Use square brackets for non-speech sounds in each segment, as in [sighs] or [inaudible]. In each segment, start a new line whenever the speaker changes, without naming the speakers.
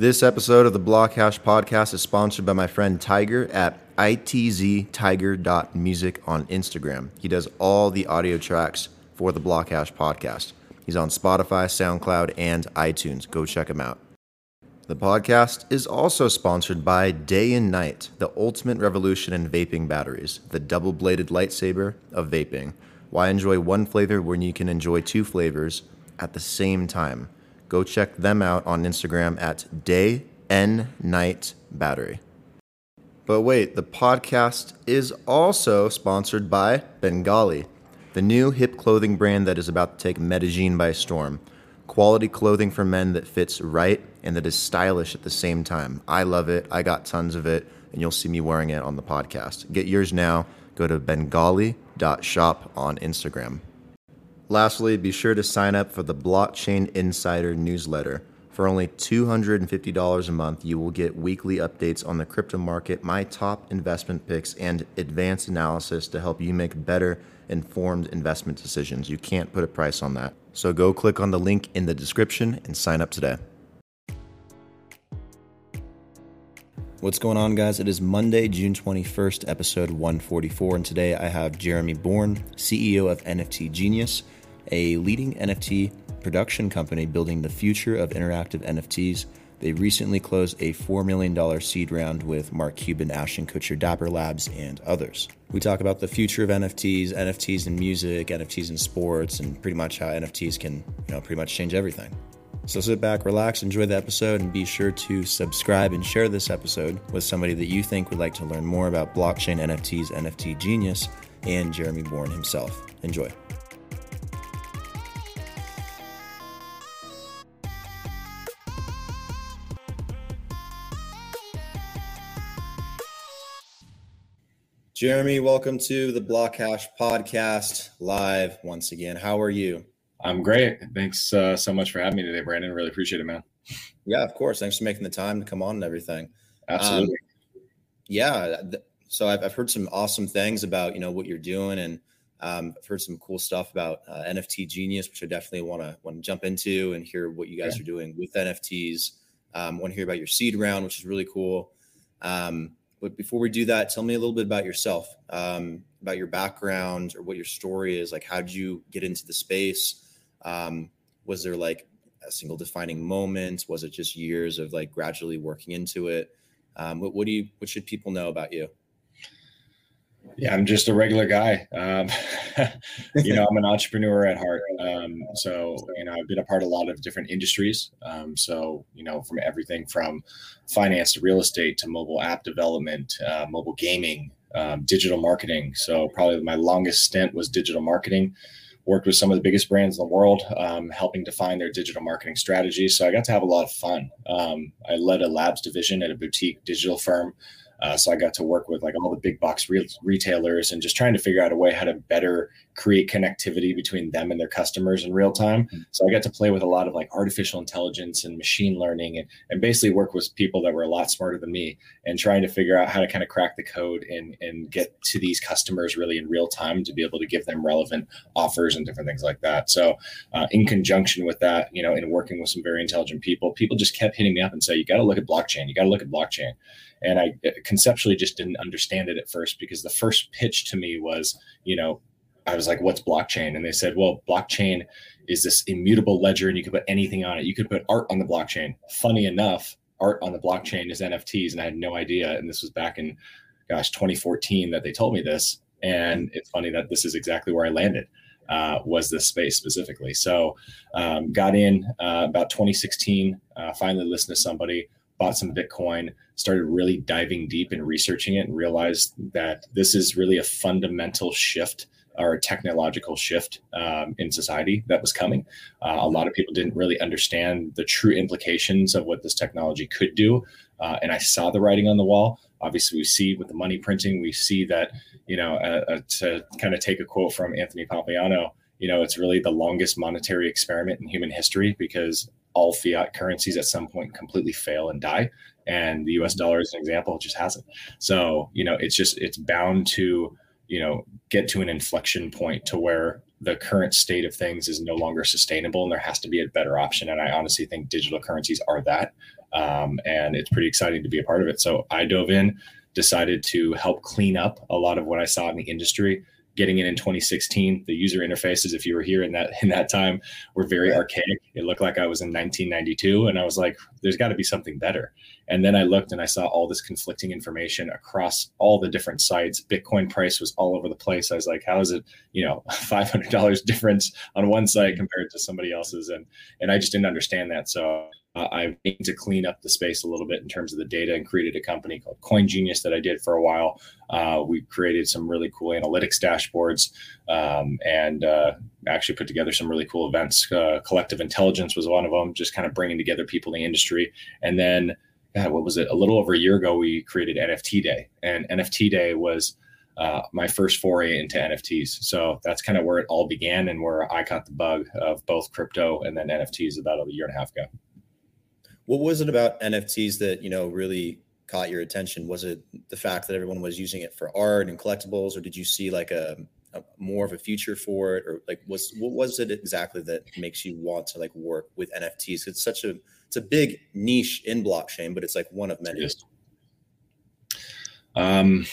This episode of the Blockhash podcast is sponsored by my friend Tiger at itztiger.music on Instagram. He does all the audio tracks for the Blockhash podcast. He's on Spotify, SoundCloud, and iTunes. Go check him out. The podcast is also sponsored by Day and Night, the ultimate revolution in vaping batteries, the double bladed lightsaber of vaping. Why enjoy one flavor when you can enjoy two flavors at the same time? Go check them out on Instagram at Day N Night Battery. But wait, the podcast is also sponsored by Bengali, the new hip clothing brand that is about to take Medellin by storm. Quality clothing for men that fits right and that is stylish at the same time. I love it. I got tons of it, and you'll see me wearing it on the podcast. Get yours now. Go to bengali.shop on Instagram. Lastly, be sure to sign up for the Blockchain Insider newsletter. For only $250 a month, you will get weekly updates on the crypto market, my top investment picks, and advanced analysis to help you make better informed investment decisions. You can't put a price on that. So go click on the link in the description and sign up today. What's going on, guys? It is Monday, June 21st, episode 144, and today I have Jeremy Born, CEO of NFT Genius, a leading NFT production company building the future of interactive NFTs. They recently closed a $4 million seed round with Mark Cuban, Ashton Kutcher, Dapper Labs, and others. We talk about the future of NFTs, NFTs in music, NFTs in sports, and pretty much how NFTs can, you know, pretty much change everything. So sit back, relax, enjoy the episode, and be sure to subscribe and share this episode with somebody that you think would like to learn more about blockchain NFTs, NFT Genius, and Jeremy Born himself. Enjoy. Jeremy, welcome to the Blockhash podcast live once again. How are you?
I'm great. Thanks uh, so much for having me today, Brandon. Really appreciate it, man.
Yeah, of course. Thanks for making the time to come on and everything.
Absolutely.
Um, yeah. So I've, I've heard some awesome things about you know what you're doing, and um, I've heard some cool stuff about uh, NFT Genius, which I definitely want to want to jump into and hear what you guys yeah. are doing with NFTs. Um, want to hear about your seed round, which is really cool. Um, but before we do that, tell me a little bit about yourself, um, about your background or what your story is. Like, how did you get into the space? Um, was there like a single defining moment? Was it just years of like gradually working into it? Um, what, what do you, what should people know about you?
Yeah, I'm just a regular guy. Um, [laughs] you know, I'm an [laughs] entrepreneur at heart. Um, so, you know, I've been a part of a lot of different industries. Um, so, you know, from everything from finance to real estate to mobile app development, uh, mobile gaming, um, digital marketing. So, probably my longest stint was digital marketing worked with some of the biggest brands in the world, um, helping define their digital marketing strategy. So I got to have a lot of fun. Um, I led a labs division at a boutique digital firm uh, so I got to work with like all the big box re- retailers and just trying to figure out a way how to better create connectivity between them and their customers in real time. Mm-hmm. So I got to play with a lot of like artificial intelligence and machine learning and, and basically work with people that were a lot smarter than me and trying to figure out how to kind of crack the code and, and get to these customers really in real time to be able to give them relevant offers and different things like that. So uh, in conjunction with that, you know, in working with some very intelligent people, people just kept hitting me up and say, you got to look at blockchain. You got to look at blockchain. And I uh, conceptually just didn't understand it at first because the first pitch to me was, you know, I was like, what's blockchain? And they said, well, blockchain is this immutable ledger and you can put anything on it. You could put art on the blockchain. Funny enough, art on the blockchain is NFTs. And I had no idea. And this was back in, gosh, 2014 that they told me this. And it's funny that this is exactly where I landed. Uh, was this space specifically. So, um, got in uh, about 2016. Uh, finally, listened to somebody, bought some Bitcoin, started really diving deep and researching it, and realized that this is really a fundamental shift or a technological shift um, in society that was coming. Uh, a lot of people didn't really understand the true implications of what this technology could do. Uh, and I saw the writing on the wall. Obviously, we see with the money printing, we see that, you know, uh, uh to kind of take a quote from Anthony Pompliano, you know, it's really the longest monetary experiment in human history because all fiat currencies at some point completely fail and die. And the US dollar is an example, it just hasn't. So, you know, it's just, it's bound to, you know, get to an inflection point to where the current state of things is no longer sustainable and there has to be a better option. And I honestly think digital currencies are that. um, and it's pretty exciting to be a part of it. So I dove in, decided to help clean up a lot of what I saw in the industry getting in in 2016 the user interfaces if you were here in that in that time were very archaic. It looked like i was in 1992 and i was like there's got to be something better. And then i looked and i saw all this conflicting information across all the different sites. Bitcoin price was all over the place. I was like how is it you know [laughs] $500 difference on one site mm-hmm. compared to somebody else's? And and i just didn't understand that. So I aimed to clean up the space a little bit in terms of the data and created a company called Coin Genius that I did for a while. Uh, we created some really cool analytics dashboards um, and uh, actually put together some really cool events. Uh, Collective Intelligence was one of them, just kind of bringing together people in the industry. And then, God, what was it? A little over a year ago, we created NFT Day, and NFT Day was. Uh, my first foray into NFTs. So that's kind of where it all began and where I caught the bug of both crypto and then NFTs about a year and a half ago.
What was it about NFTs that you know really caught your attention? Was it the fact that everyone was using it for art and collectibles, or did you see like a, a more of a future for it, or like was what was it exactly that makes you want to like work with NFTs? It's such a it's a big niche in blockchain, but it's like one of many.
Um,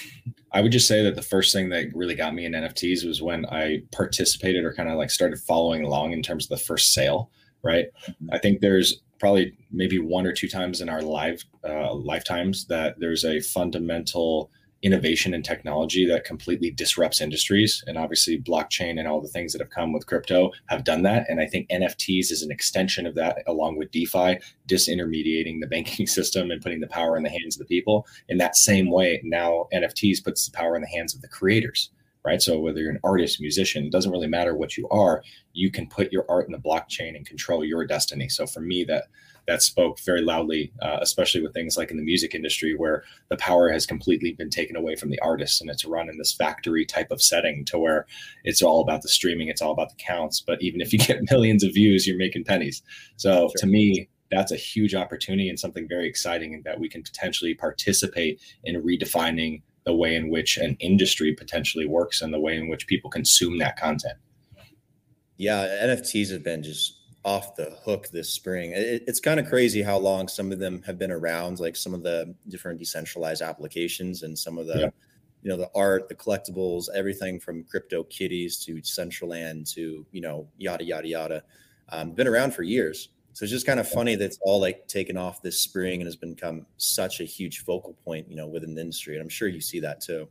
I would just say that the first thing that really got me in NFTs was when I participated or kind of like started following along in terms of the first sale. Right. Mm-hmm. I think there's probably maybe one or two times in our live uh, lifetimes that there's a fundamental innovation in technology that completely disrupts industries. And obviously blockchain and all the things that have come with crypto have done that. And i think nfts is an extension of that along with defi disintermediating the [laughs] banking system and putting the power in the hands of the people. In that same way now nfts puts the power in the hands of the creators right? So whether you're an artist, musician, it doesn't really matter what you are, you can put your art in the blockchain and control your destiny. So for me, that that spoke very loudly, uh, especially with things like in the music industry, where the power has completely been taken away from the artists, and it's run in this factory type of setting to where it's all about the streaming, it's all about the counts. But even if you get [laughs] millions of views, you're making pennies. So sure. to me, that's a huge opportunity and something very exciting that we can potentially participate in redefining the way in which an industry potentially works and the way in which people consume that content.
Yeah, NFTs have been just off the hook this spring. It, it's kind of crazy how long some of them have been around, like some of the different decentralized applications and some of the, yeah. you know, the art, the collectibles, everything from crypto kitties to Decentraland to, you know, yada, yada, yada. Um, been around for years. So it's just kind of funny that it's all like taken off this spring and has become such a huge focal point, you know, within the industry. And I'm sure you see that too.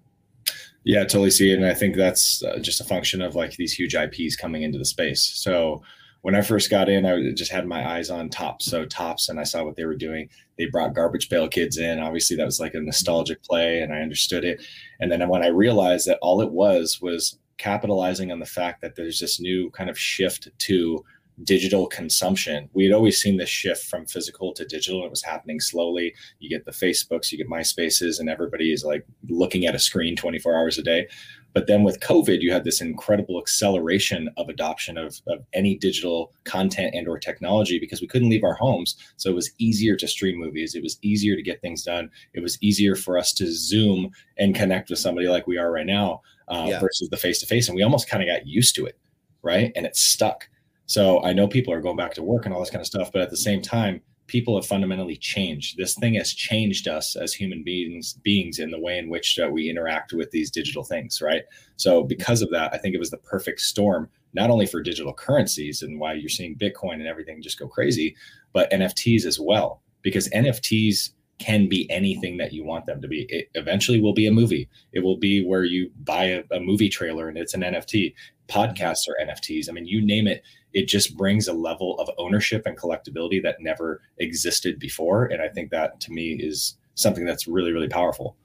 Yeah, I totally see it. And I think that's uh, just a function of like these huge IPs coming into the space. So when I first got in, I just had my eyes on Topps. So Topps, and I saw what they were doing. They brought Garbage Pail Kids in. Obviously, that was like a nostalgic play, and I understood it. And then when I realized that all it was was capitalizing on the fact that there's this new kind of shift to digital consumption. We had always seen this shift from physical to digital. It was happening slowly. You get the Facebooks, you get MySpaces, and everybody is like looking at a screen 24 hours a day. But then with COVID, you had this incredible acceleration of adoption of, of any digital content and or technology because we couldn't leave our homes. So it was easier to stream movies. It was easier to get things done. It was easier for us to Zoom and connect with somebody like we are right now uh, yeah. versus the face to face. And we almost kind of got used to it, right? And it stuck. So I know people are going back to work and all this kind of stuff, but at the same time, people have fundamentally changed. This thing has changed us as human beings beings in the way in which we interact with these digital things, right? So because of that, I think it was the perfect storm not only for digital currencies and why you're seeing Bitcoin and everything just go crazy, but NFTs as well because NFTs can be anything that you want them to be. It eventually will be a movie. It will be where you buy a, a movie trailer and it's an NFT. Podcasts are NFTs. I mean, you name it it just brings a level of ownership and collectability that never existed before. And I think that to me is something that's really, really powerful.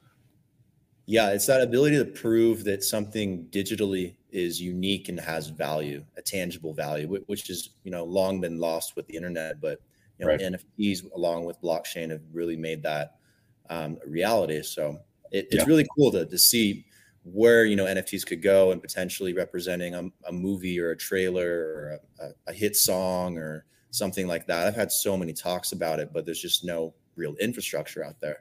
Yeah, it's that ability to prove that something digitally is unique and has value, a tangible value, which has you know long been lost with the internet. But you know, right. NFTs along with blockchain have really made that um, a reality. So it, it's yeah. really cool to to see where you know NFTs could go and potentially representing a, a movie or a trailer or a, a, hit song or something like that. I've had so many talks about it, but there's just no real infrastructure out there.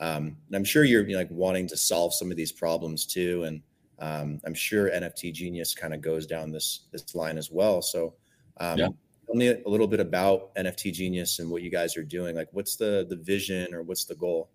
Um, and I'm sure you're you know, like wanting to solve some of these problems too. And um, I'm sure NFT Genius kind of goes down this this line as well. So um, yeah. tell me a little bit about NFT Genius and what you guys are doing. Like, what's the the vision or what's the goal?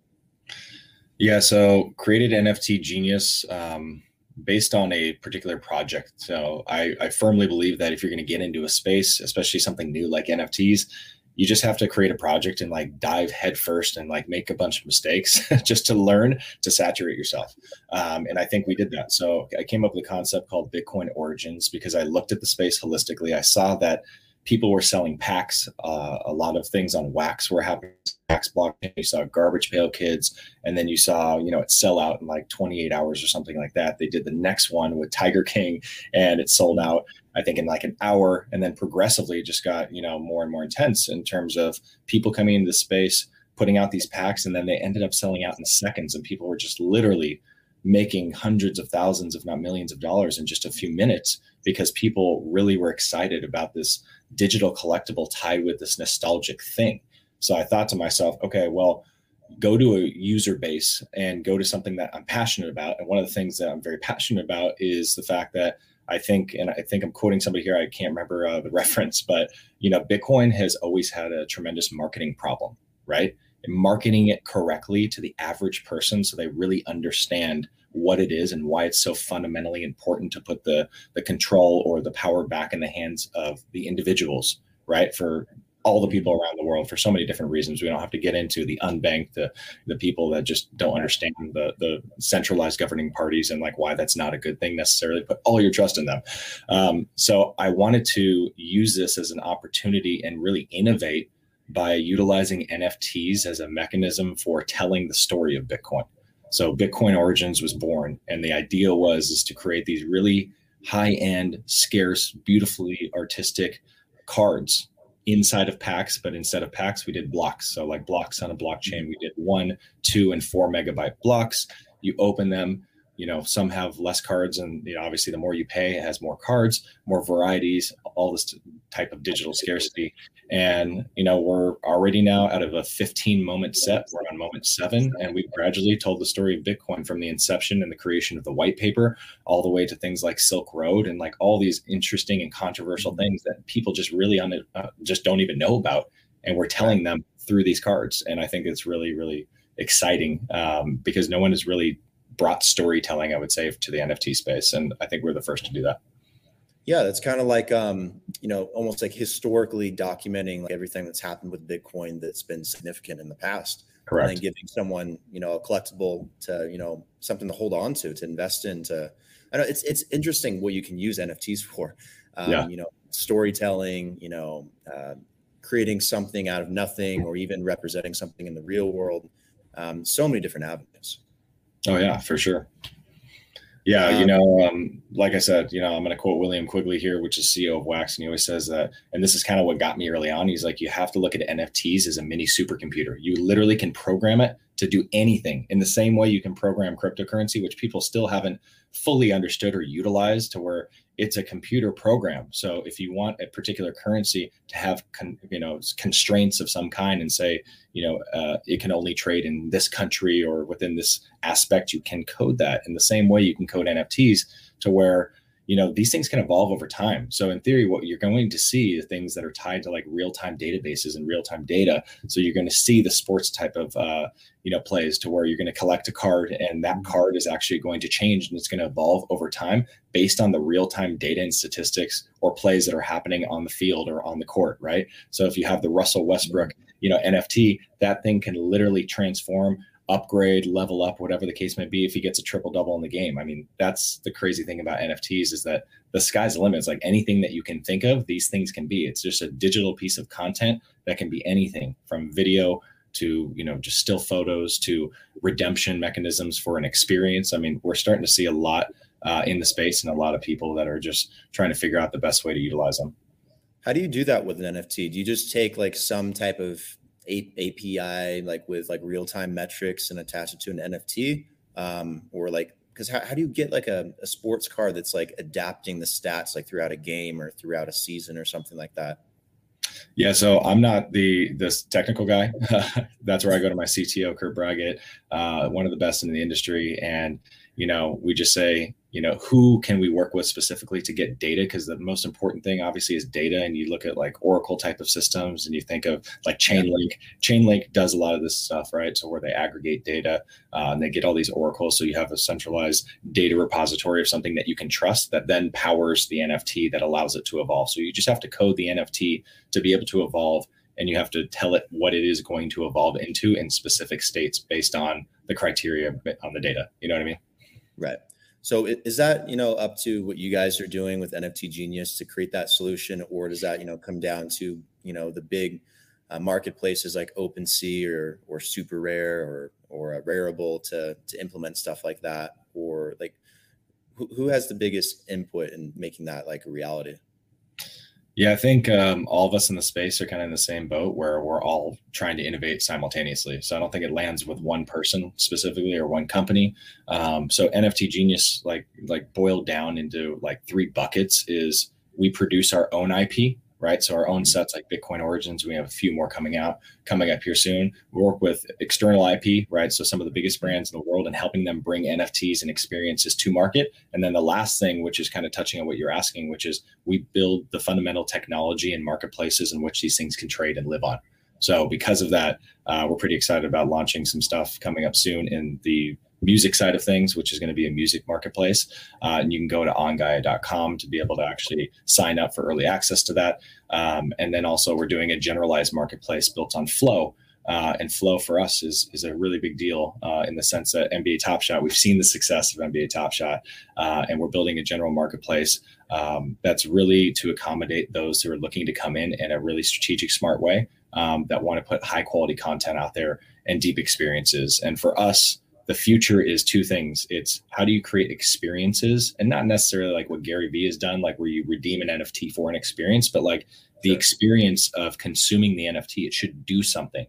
Yeah, so created NFT Genius um, based on a particular project. So I, I firmly believe that if you're going to get into a space, especially something new like NFTs, you just have to create a project and like dive headfirst and like make a bunch of mistakes [laughs] just to learn to saturate yourself. Um, and I think we did that. So I came up with a concept called Bitcoin Origins because I looked at the space holistically. I saw that people were selling packs. Uh, a lot of things on Wax were happening. Wax blockchain. You saw Garbage Pail Kids, and then you saw you know it sell out in like 28 hours or something like that. They did the next one with Tiger King, and it sold out. I think in like an hour, and then progressively it just got you know more and more intense in terms of people coming into the space, putting out these packs, and then they ended up selling out in seconds, and people were just literally making hundreds of thousands, if not millions of dollars in just a few minutes because people really were excited about this digital collectible tied with this nostalgic thing. So I thought to myself, okay, well, go to a user base and go to something that I'm passionate about. And one of the things that I'm very passionate about is the fact that I think, and I think I'm quoting somebody here, I can't remember uh, the [laughs] reference, but you know, Bitcoin has always had a tremendous marketing problem, right? And marketing it correctly to the average person so they really understand what it is and why it's so fundamentally important to put the the control or the power back in the hands of the individuals right for all the people around the world for so many different reasons. We don't have to get into the unbanked, the the people that just don't understand the the centralized governing parties and like why that's not a good thing necessarily. Put all your trust in them. Um, so I wanted to use this as an opportunity and really innovate by utilizing NFTs as a mechanism for telling the story of Bitcoin. So Bitcoin Origins was born, and the idea was is to create these really high-end, scarce, beautifully artistic cards inside of packs, but instead of packs, we did blocks. So like blocks on a blockchain, we did one, two, and four megabyte blocks. You open them, you know, some have less cards, and you know, obviously, the more you pay, it has more cards, more varieties, all this type of digital scarcity. And, you know, we're already now out of a 15 moment set, we're on moment seven. And we've gradually told the story of Bitcoin from the inception and the creation of the white paper all the way to things like Silk Road and like all these interesting and controversial things that people just really on uh, just don't even know about. And we're telling them through these cards. And I think it's really, really exciting um, because no one is really brought storytelling, I would say, to the NFT space. And I think we're the first to do that.
Yeah, that's kind of like um, you know, almost like historically documenting like everything that's happened with Bitcoin that's been significant in the past.
Correct.
And giving someone, you know, a collectible to, you know, something to hold on to, to invest in. To, I know it's it's interesting what you can use NFTs for. Um, yeah. You know, storytelling. You know, uh, creating something out of nothing, or even representing something in the real world. Um, so many different avenues.
Oh yeah, for sure. Yeah, um, you know, um, like I said, you know, I'm going to quote William Quigley here, which is CEO of Wax, and he always says that, and this is kind of what got me early on. He's like, you have to look at NFTs as a mini supercomputer. You literally can program it to do anything in the same way you can program cryptocurrency, which people still haven't fully understood or utilized to where it's a computer program. So if you want a particular currency to have con, you know constraints of some kind and say you know uh, it can only trade in this country or within this aspect, you can code that in the same way you can code NFTs to where you know these things can evolve over time so in theory what you're going to see is things that are tied to like real-time databases and real-time data so you're going to see the sports type of uh, you know plays to where you're going to collect a card and that mm-hmm. card is actually going to change and it's going to evolve over time based on the real-time data and statistics or plays that are happening on the field or on the court right so if you have the russell westbrook mm-hmm. you know nft that thing can literally transform upgrade, level up, whatever the case may be, if he gets a triple double in the game. I mean, that's the crazy thing about NFTs is that the sky's the limit. It's like anything that you can think of, these things can be. It's just a digital piece of content that can be anything from video to you know just still photos to redemption mechanisms for an experience. I mean, we're starting to see a lot uh, in the space and a lot of people that are just trying to figure out the best way to utilize them.
How do you do that with an NFT? Do you just take like some type of API like with like real time metrics and attach it to an NFT, um, or like because how, how do you get like a, a sports car that's like adapting the stats like throughout a game or throughout a season or something like that?
Yeah, so I'm not the this technical guy. [laughs] That's where I go to my CTO, Kurt Braggett, uh, one of the best in the industry. And you know, we just say you know who can we work with specifically to get data? Because the most important thing obviously is data and you look at like oracle type of systems and you think of like chainlink. Chainlink does a lot of this stuff right? So where they aggregate data uh, and they get all these oracles so you have a centralized data repository of something that you can trust that then powers the nft that allows it to evolve. So you just have to code the nft to be able to evolve and you have to tell it what it is going to evolve into in specific states based on the criteria on the data. You know what i mean?
Right so is that you know up to what you guys are doing with NFT Genius to create that solution, or does that you know come down to you know the big uh, marketplaces like OpenSea or or SuperRare or or a Rarible to to implement stuff like that, or like who, who has the biggest input in making that like a reality?
Yeah, I think um, all of us in the space are kind of in the same boat where we're all trying to innovate simultaneously. So I don't think it lands with one person specifically or one company. Um, so NFT Genius, like like boiled down into like three buckets, is we produce our own IP right? So our own sets like Bitcoin Origins, we have a few more coming out, coming up here soon. We work with external IP, right? So some of the biggest brands in the world and helping them bring NFTs and experiences to market. And then the last thing, which is kind of touching on what you're asking, which is we build the fundamental technology and marketplaces in which these things can trade and live on. So because of that, uh, we're pretty excited about launching some stuff coming up soon in the music side of things, which is going to be a music marketplace. Uh, and you can go to ongaia.com to be able to actually sign up for early access to that. Um, and then also, we're doing a generalized marketplace built on Flow. Uh, and Flow for us is is a really big deal uh, in the sense that NBA Top Shot. We've seen the success of NBA Top Shot, uh, and we're building a general marketplace um, that's really to accommodate those who are looking to come in in a really strategic, smart way um, that want to put high quality content out there and deep experiences. And for us, the future is two things. It's how do you create experiences and not necessarily like what Gary Vee has done, like where you redeem an NFT for an experience, but like the experience of consuming the NFT, it should do something.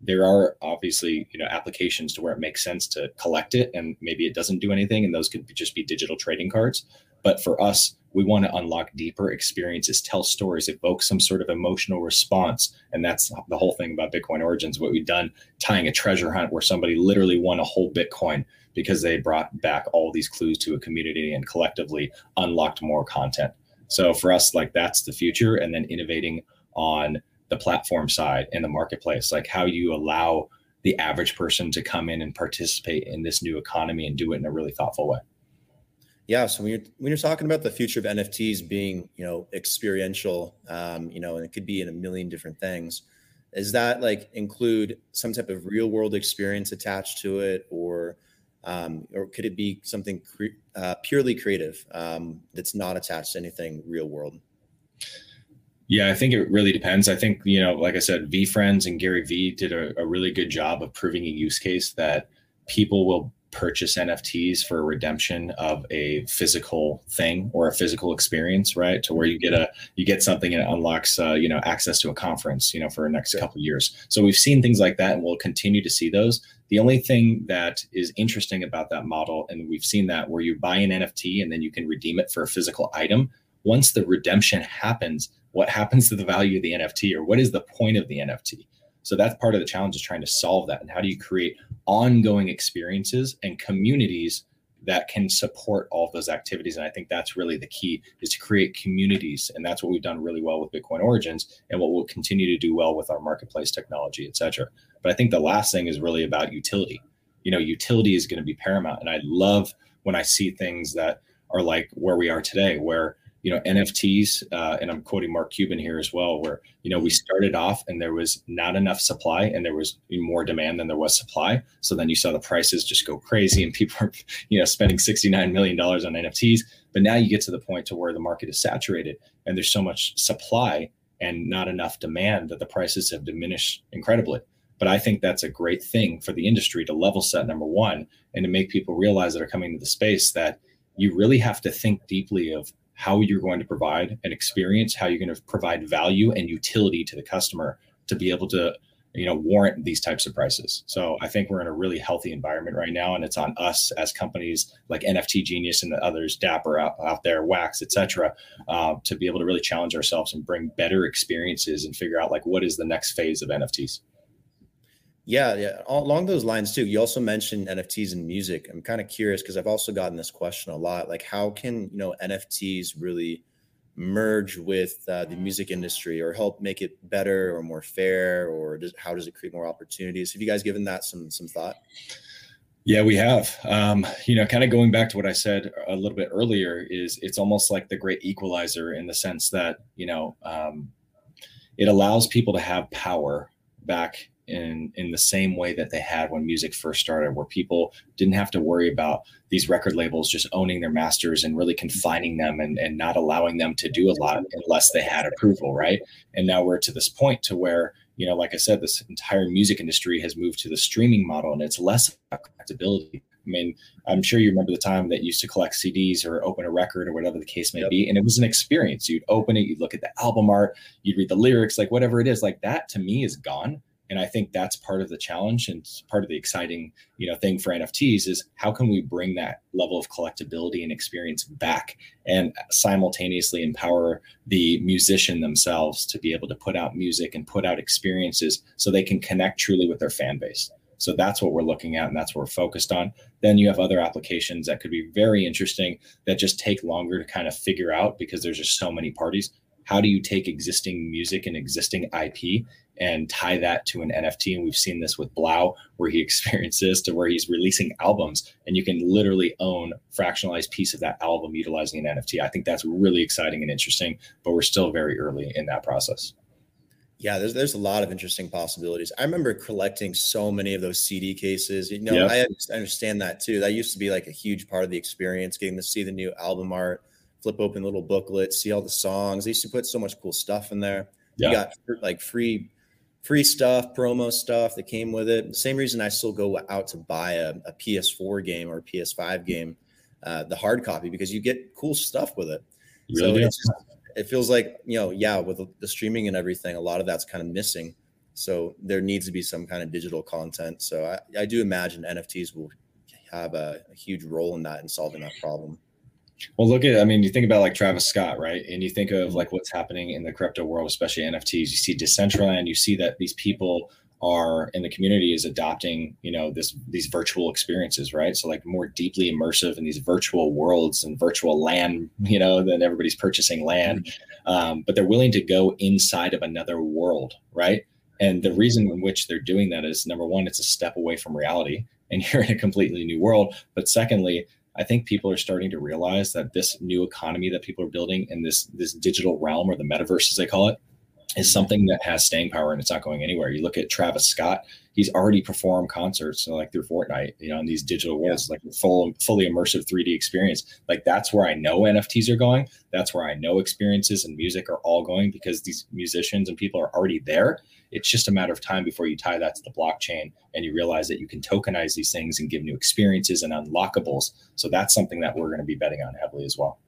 There are obviously, you know, applications to where it makes sense to collect it and maybe it doesn't do anything. And those could just be digital trading cards. But for us, we want to unlock deeper experiences, tell stories, evoke some sort of emotional response. And that's the whole thing about Bitcoin Origins, what we've done, tying a treasure hunt where somebody literally won a whole Bitcoin because they brought back all these clues to a community and collectively unlocked more content. So for us, like that's the future. And then innovating on the platform side and the marketplace, like how you allow the average person to come in and participate in this new economy and do it in a really thoughtful way.
Yeah. So when you're when you're talking about the future of NFTs being, you know, experiential, um, you know, and it could be in a million different things, is that like include some type of real world experience attached to it, or um, or could it be something cre- uh, purely creative um, that's not attached to anything real world?
Yeah, I think it really depends. I think, you know, like I said, VeeFriends and Gary Vee did a, a really good job of proving a use case that people will purchase NFTs for redemption of a physical thing or a physical experience, right? To where you get a you get something and it unlocks uh, you know access to a conference, you know, for the next couple years. So we've seen things like that, and we'll continue to see those. The only thing that is interesting about that model, and we've seen that where you buy an NFT and then you can redeem it for a physical item. Once the redemption happens, what happens to the value of the NFT, or what is the point of the NFT? So that's part of the challenge is trying to solve that. And how do you create ongoing experiences and communities that can support all of those activities? And I think that's really the key is to create communities. And that's what we've done really well with Bitcoin Origins and what we'll continue to do well with our marketplace technology, et cetera. But I think the last thing is really about utility. You know, utility is going to be paramount. And I love when I see things that are like where we are today, where you know nfts uh, and i'm quoting mark cuban here as well where you know we started off and there was not enough supply and there was more demand than there was supply. So then you saw the prices just go crazy and [laughs] people are you know spending 69 million dollars on nfts but now you get to the point to where the market is saturated and there's so much supply and not enough demand that the prices have diminished incredibly. But i think that's a great thing for the industry to level set number one and to make people realize that are coming to the space that you really have to think deeply of how you're going to provide an experience, how you're going to provide value and utility to the customer to be able to you know warrant these types of prices. So i think we're in a really healthy environment right now and it's on us as companies like nft genius and the others dapper out, out there wax etc uh, to be able to really challenge ourselves and bring better experiences and figure out like what is the next phase of nfts
Yeah, yeah. Along those lines too. You also mentioned NFTs and music. I'm kind of curious because I've also gotten this question a lot. Like, how can you know NFTs really merge with uh, the music industry, or help make it better or more fair, or does, how does it create more opportunities? Have you guys given that some some thought?
Yeah, we have. Um, you know, kind of going back to what I said a little bit earlier, is it's almost like the great equalizer in the sense that you know um, it allows people to have power back in in the same way that they had when music first started where people didn't have to worry about these record labels just owning their masters and really confining them and, and not allowing them to do a lot unless they had approval right and now we're to this point to where you know like i said this entire music industry has moved to the streaming model and it's less about collectability I mean, I'm sure you remember the time that you used to collect CDs or open a record or whatever the case may yep. be. And it was an experience. You'd open it, you'd look at the album art, you'd read the lyrics, like whatever it is, like that to me is gone and i think that's part of the challenge and part of the exciting you know thing for nfts is how can we bring that level of collectability and experience back and simultaneously empower the musician themselves to be able to put out music and put out experiences so they can connect truly with their fan base. So that's what we're looking at and that's what we're focused on. Then you have other applications that could be very interesting that just take longer to kind of figure out because there's just so many parties. How do you take existing music and existing IP and tie that to an NFT? And we've seen this with 3LAU, where he [laughs] experiences to where he's releasing albums and you can literally own fractionalized piece of that album utilizing an NFT. I think that's really exciting and interesting, but we're still very early in that process.
Yeah, there's there's a lot of interesting possibilities. I remember collecting so many of those CD cases. You know, yep. I understand that too. That used to be like a huge part of the experience, getting to see the new album art flip open little booklets, see all the songs. They used to put so much cool stuff in there. Yeah. You got like free free stuff, promo stuff that came with it. The same reason I still go out to buy a, a PS4 game or a PS5 game, uh, the hard copy, because you get cool stuff with it. Really so it feels like, you know, yeah, with the streaming and everything, a lot of that's kind of missing. So there needs to be some kind of digital content. So I, I do imagine NFTs will have a, a huge role in that and solving that problem.
Well, look at, I mean, you think about like Travis Scott, right? And you think of like what's happening in the crypto world, especially NFTs. You see Decentraland, you see that these people are in the community is adopting, you know, this these virtual experiences, right? So like more deeply immersive in these virtual worlds and virtual land, you know, then everybody's purchasing land. Um, but they're willing to go inside of another world, right? And the reason in which they're doing that is number one, it's a step away from reality and [laughs] you're in a completely new world. But secondly, I think people are starting to realize that this new economy that people are building in this this digital realm or the metaverse as they call it is mm-hmm. something that has staying power and it's not going anywhere. You look at Travis Scott, he's already performed concerts like through Fortnite, you know, in these digital worlds, yeah. like full fully immersive 3D experience. Like that's where I know NFTs are going. That's where I know experiences and music are all going because these musicians and people are already there. It's just a matter of time before you tie that to the blockchain and you realize that you can tokenize these things and give new experiences and unlockables. So that's something that we're going to be betting on heavily as well.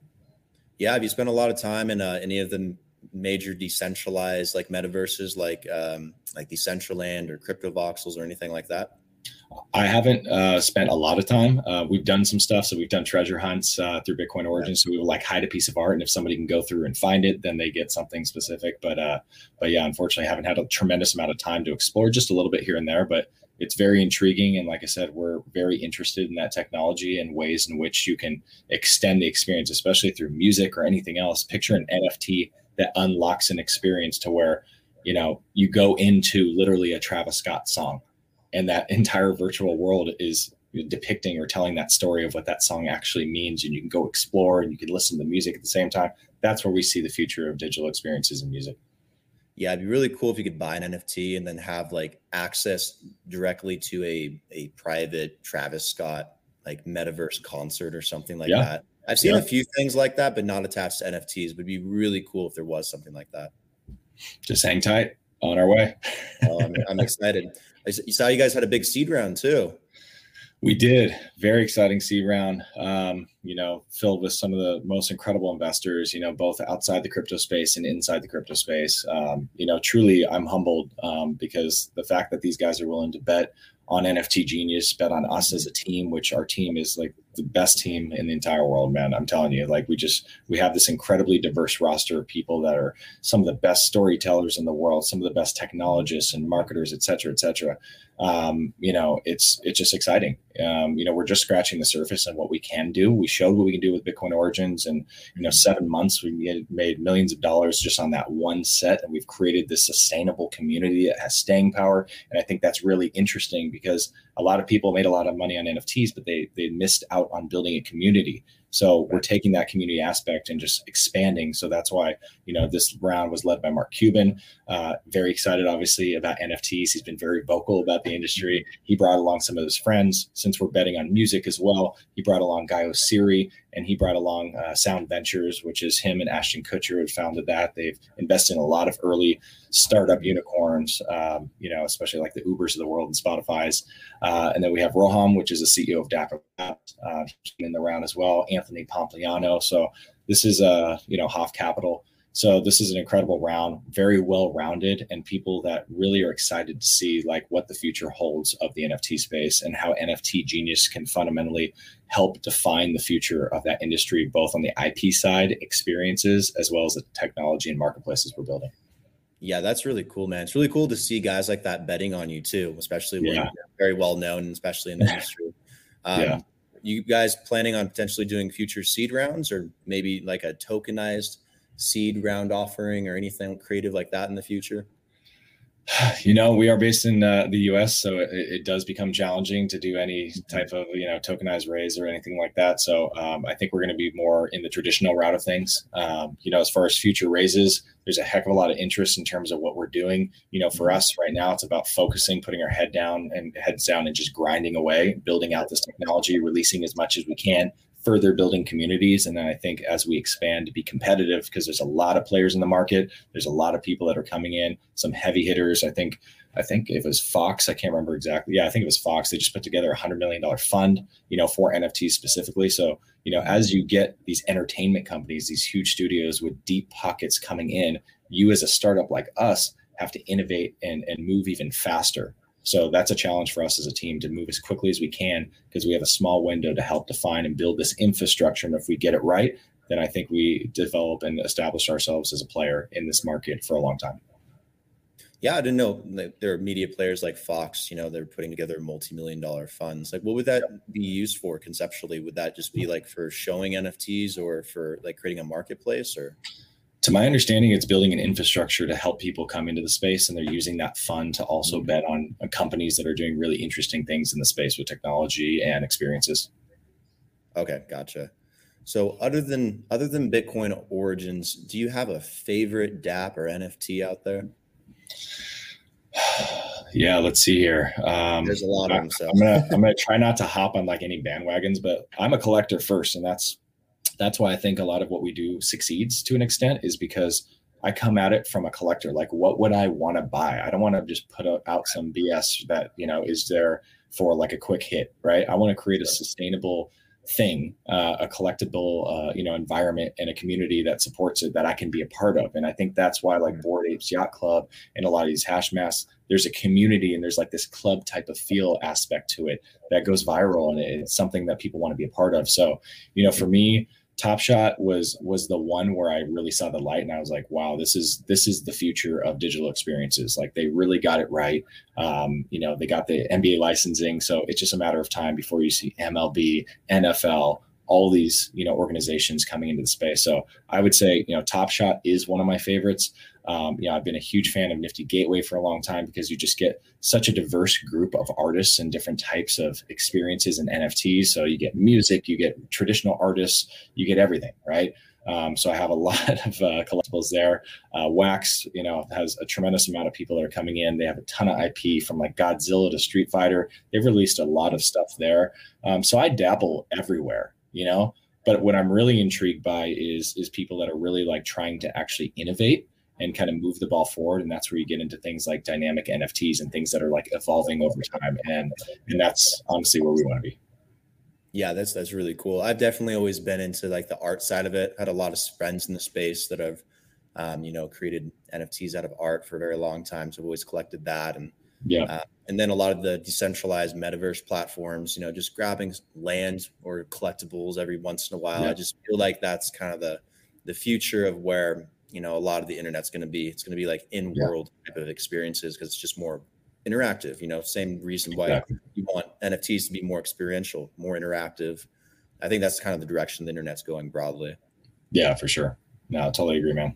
Yeah, have you spent a lot of time in uh, any of the major decentralized like metaverses like um, like Decentraland or Cryptovoxels or anything like that?
I haven't uh, spent a lot of time. Uh, we've done some stuff. So we've done treasure hunts uh, through Bitcoin Origins. So we will like hide a piece of art, and if somebody can go through and find it, then they get something specific. But uh, but yeah, unfortunately, I haven't had a tremendous amount of time to explore. Just a little bit here and there, but it's very intriguing. And like I said, we're very interested in that technology and ways in which you can extend the experience, especially through music or anything else. Picture an NFT that unlocks an experience to where you know you go into literally a Travis Scott song and that entire virtual world is depicting or telling that story of what that song actually means and you can go explore and you can listen to the music at the same time that's where we see the future of digital experiences in music.
Yeah it'd be really cool if you could buy an nft and then have like access directly to a a private travis scott like metaverse concert or something like yeah. that. I've seen yeah. a few things like that but not attached to nfts but it'd be really cool if there was something like that.
Just hang tight. On our way.
Oh, I'm, I'm excited [laughs] I saw you guys had a big seed round too.
We did. Very exciting seed round. Um, you know, filled with some of the most incredible investors. You know, both outside the crypto space and inside the crypto space. Um, you know, truly, I'm humbled um, because the fact that these guys are willing to bet on NFT Genius, bet on us as a team, which our team is like the best team in the entire world, man. I'm telling you, like we just we have this incredibly diverse roster of people that are some of the best storytellers in the world, some of the best technologists and marketers, et cetera, et cetera. Um, you know, it's it's just exciting. Um, you know, we're just scratching the surface on what we can do. We showed what we can do with Bitcoin Origins, and you know, seven months we made, millions of dollars just on that one set, and we've created this sustainable community that has staying power. And I think that's really interesting because a lot of people made a lot of money on NFTs, but they they missed out on building a community. So we're taking that community aspect and just expanding. So that's why you know this round was led by Mark Cuban. Uh, very excited, obviously, about NFTs. He's been very vocal about the industry. He brought along some of his friends. Since we're betting on music as well, he brought along Guy Oseary and he brought along uh, Sound Ventures, which is him and Ashton Kutcher have founded that. They've invested in a lot of early startup unicorns, um, you know, especially like the Ubers of the world and Spotify's. Uh, and then we have Roham, which is the CEO of Dapper Labs, uh, in the round as well. Anthony Pompliano. So this is a uh, you know Hoff Capital. So this is an incredible round, very well rounded, and people that really are excited to see like what the future holds of the NFT space and how NFT Genius can fundamentally help define the future of that industry, both on the IP side, experiences, as well as the technology and marketplaces we're building.
Yeah, that's really cool, man. It's really cool to see guys like that betting on you too, especially when yeah. you're very well known, especially in the industry. [laughs] Um, yeah. You guys planning on potentially doing future seed rounds or maybe like a tokenized seed round offering or anything creative like that in the future? [sighs]
You know, we are based in uh, the U.S., so it, it, does become challenging to do any type of you know tokenized raise or anything like that. So um, I think we're going to be more in the traditional route of things. Um, you know, as far as future raises, there's a heck of a lot of interest in terms of what we're doing. You know, for us right now, it's about focusing, putting our head down and heads down, and just grinding away, building out this technology, releasing as much as we can, further building communities. And then I think as we expand to be competitive, because there's a lot of players in the market, there's a lot of people that are coming in, some heavy hitters. I think I think it was Fox. I can't remember exactly. Yeah, I think it was Fox. They just put together a hundred million dollar fund, you know, for NFTs specifically. So, you know, as you get these entertainment companies, these huge studios with deep pockets coming in, you as a startup like us have to innovate and, and move even faster. So that's a challenge for us as a team to move as quickly as we can because we have a small window to help define and build this infrastructure. And if we get it right, then I think we develop and establish ourselves as a player in this market for a long time.
Yeah, I didn't know there are media players like Fox. You know, they're putting together multi-million dollar funds. Like, what would that be used for conceptually? Would that just be like for showing NFTs or for like creating a marketplace or?
To my understanding, it's building an infrastructure to help people come into the space, and they're using that fund to also mm-hmm. bet on, on companies that are doing really interesting things in the space with technology and experiences.
Okay, gotcha. So, other than other than Bitcoin Origins, do you have a favorite DApp or NFT out there? [sighs]
yeah, let's see here.
Um, There's a lot of them.
So. I'm gonna I'm gonna try not to hop on like any bandwagons, but I'm a collector first, and that's that's why I think a lot of what we do succeeds to an extent is because I come at it from a collector. Like, what would I want to buy? I don't want to just put out some BS that you know is there for like a quick hit, right? I want to create a sustainable thing, uh, a collectible, uh, you know, environment and a community that supports it that I can be a part of. And I think that's why like Bored Apes Yacht Club and a lot of these Hashmasks, there's a community and there's like this club type of feel aspect to it that goes viral and it's something that people want to be a part of. So, you know, for me, Top Shot was was the one where I really saw the light, and I was like, "Wow, this is this is the future of digital experiences." Like they really got it right. Um, you know, they got the NBA licensing, so it's just a matter of time before you see MLB, NFL, all these you know organizations coming into the space. So I would say you know Top Shot is one of my favorites. Um, you know, I've been a huge fan of Nifty Gateway for a long time because you just get such a diverse group of artists and different types of experiences and NFTs. So you get music, you get traditional artists, you get everything, right? Um, so I have a [laughs] lot of uh, collectibles there. Uh, Wax, you know, has a tremendous amount of people that are coming in. They have a ton of IP from like Godzilla to Street Fighter. They've released a lot of stuff there. Um, so I dabble everywhere, you know. But what I'm really intrigued by is is people that are really like trying to actually innovate and kind of move the ball forward. And that's where you get into things like dynamic NFTs and things that are like evolving over time. And and that's honestly where we want to be.
Yeah, that's that's really cool. I've definitely always been into like the art side of it. Had a lot of friends in the space that have, um, you know, created NFTs out of art for a very long time. So I've always collected that, and
Yeah.
Uh, and then a lot of the decentralized metaverse platforms, you know, just grabbing land or collectibles every once in a while. Yeah. I just feel like that's kind of the the future of where you know a lot of the internet's going to be. It's going to be like in world yeah. type of experiences because it's just more interactive. You know, same reason why exactly. you want NFTs to be more experiential, more interactive. I think that's kind of the direction the internet's going broadly.
Yeah, for sure. No, I totally agree, man.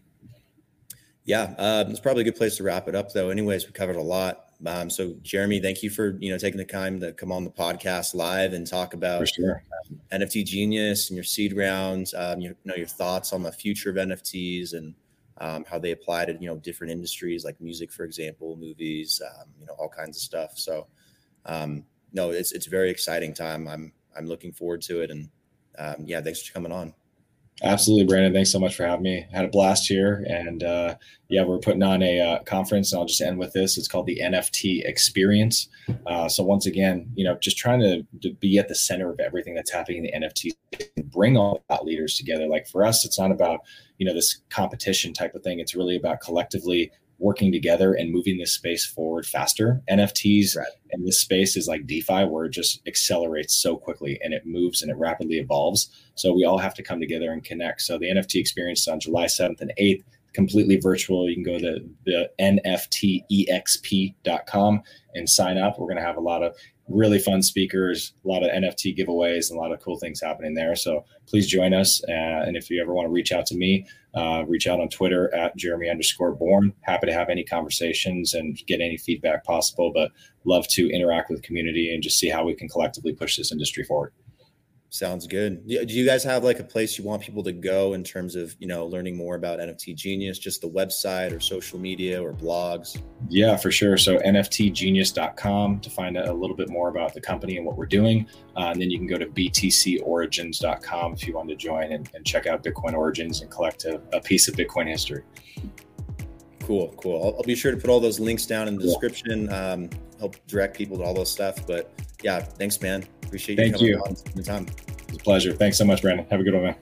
Yeah, uh, it's probably a good place to wrap it up, though. Anyways, we covered a lot. Um, so, Jeremy, thank you for you know taking the time to come on the podcast live and talk about
sure.
um, NFT Genius and your seed rounds. Um, you know your thoughts on the future of NFTs and um, how they apply to you know different industries like music, for example, movies, um, you know all kinds of stuff. So, um, no, it's it's a very exciting time. I'm I'm looking forward to it, and yeah, thanks for coming on.
Absolutely, Brandon. Thanks so much for having me. Had a blast here, and uh, yeah, we're putting on a uh, conference. And I'll just end with this. It's called the NFT Experience. Uh, so once again, you know, just trying to, to, be at the center of everything that's happening in the NFT, bring all thought leaders together. Like for us, it's not about you know this competition type of thing. It's really about collectively working together and moving this space forward faster. NFTs right. in this space is like DeFi, where it just accelerates so quickly and it moves and it rapidly evolves. So we all have to come together and connect. So the NFT experience is on July 7th and 8th, completely virtual. You can go to the NFTEXP.com and sign up. We're going to have a lot of really fun speakers, a lot of NFT giveaways, and a lot of cool things happening there. So please join us. Uh, and if you ever want to reach out to me, uh, reach out on Twitter at Jeremy underscore Born. Happy to have any conversations and get any feedback possible, but love to interact with the community and just see how we can collectively push this industry forward.
Sounds good. Do you guys have like a place you want people to go in terms of, you know, learning more about NFT Genius, just the website or social media or blogs?
Yeah, for sure. So nftgenius.com to find out a little bit more about the company and what we're doing. Uh, and then you can go to btcorigins.com if you want to join and, and check out Bitcoin Origins and collect a, a, piece of Bitcoin history.
Cool, cool. I'll, I'll, be sure to put all those links down in the yeah. description, um, help direct people to all those stuff. But yeah, thanks, man. Appreciate you
Thank
coming
you.
on the time.
It's a pleasure. Thanks so much, Brandon. Have a good one, man.